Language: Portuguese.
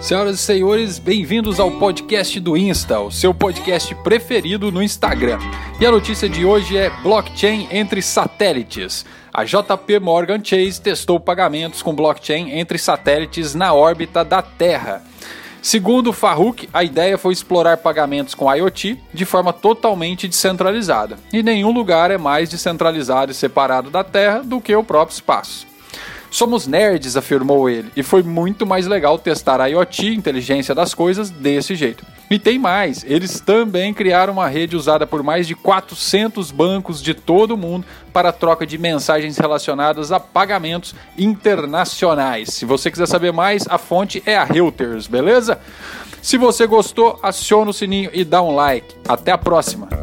Senhoras e senhores, bem-vindos ao podcast do Insta, o seu podcast preferido no Instagram. E a notícia de hoje é blockchain entre satélites. A JP Morgan Chase testou pagamentos com blockchain entre satélites na órbita da Terra. Segundo Farouk, a ideia foi explorar pagamentos com IoT de forma totalmente descentralizada. E nenhum lugar é mais descentralizado e separado da Terra do que o próprio espaço. Somos nerds, afirmou ele, e foi muito mais legal testar a IoT, inteligência das coisas, desse jeito. E tem mais, eles também criaram uma rede usada por mais de 400 bancos de todo o mundo para troca de mensagens relacionadas a pagamentos internacionais. Se você quiser saber mais, a fonte é a Reuters, beleza? Se você gostou, aciona o sininho e dá um like. Até a próxima!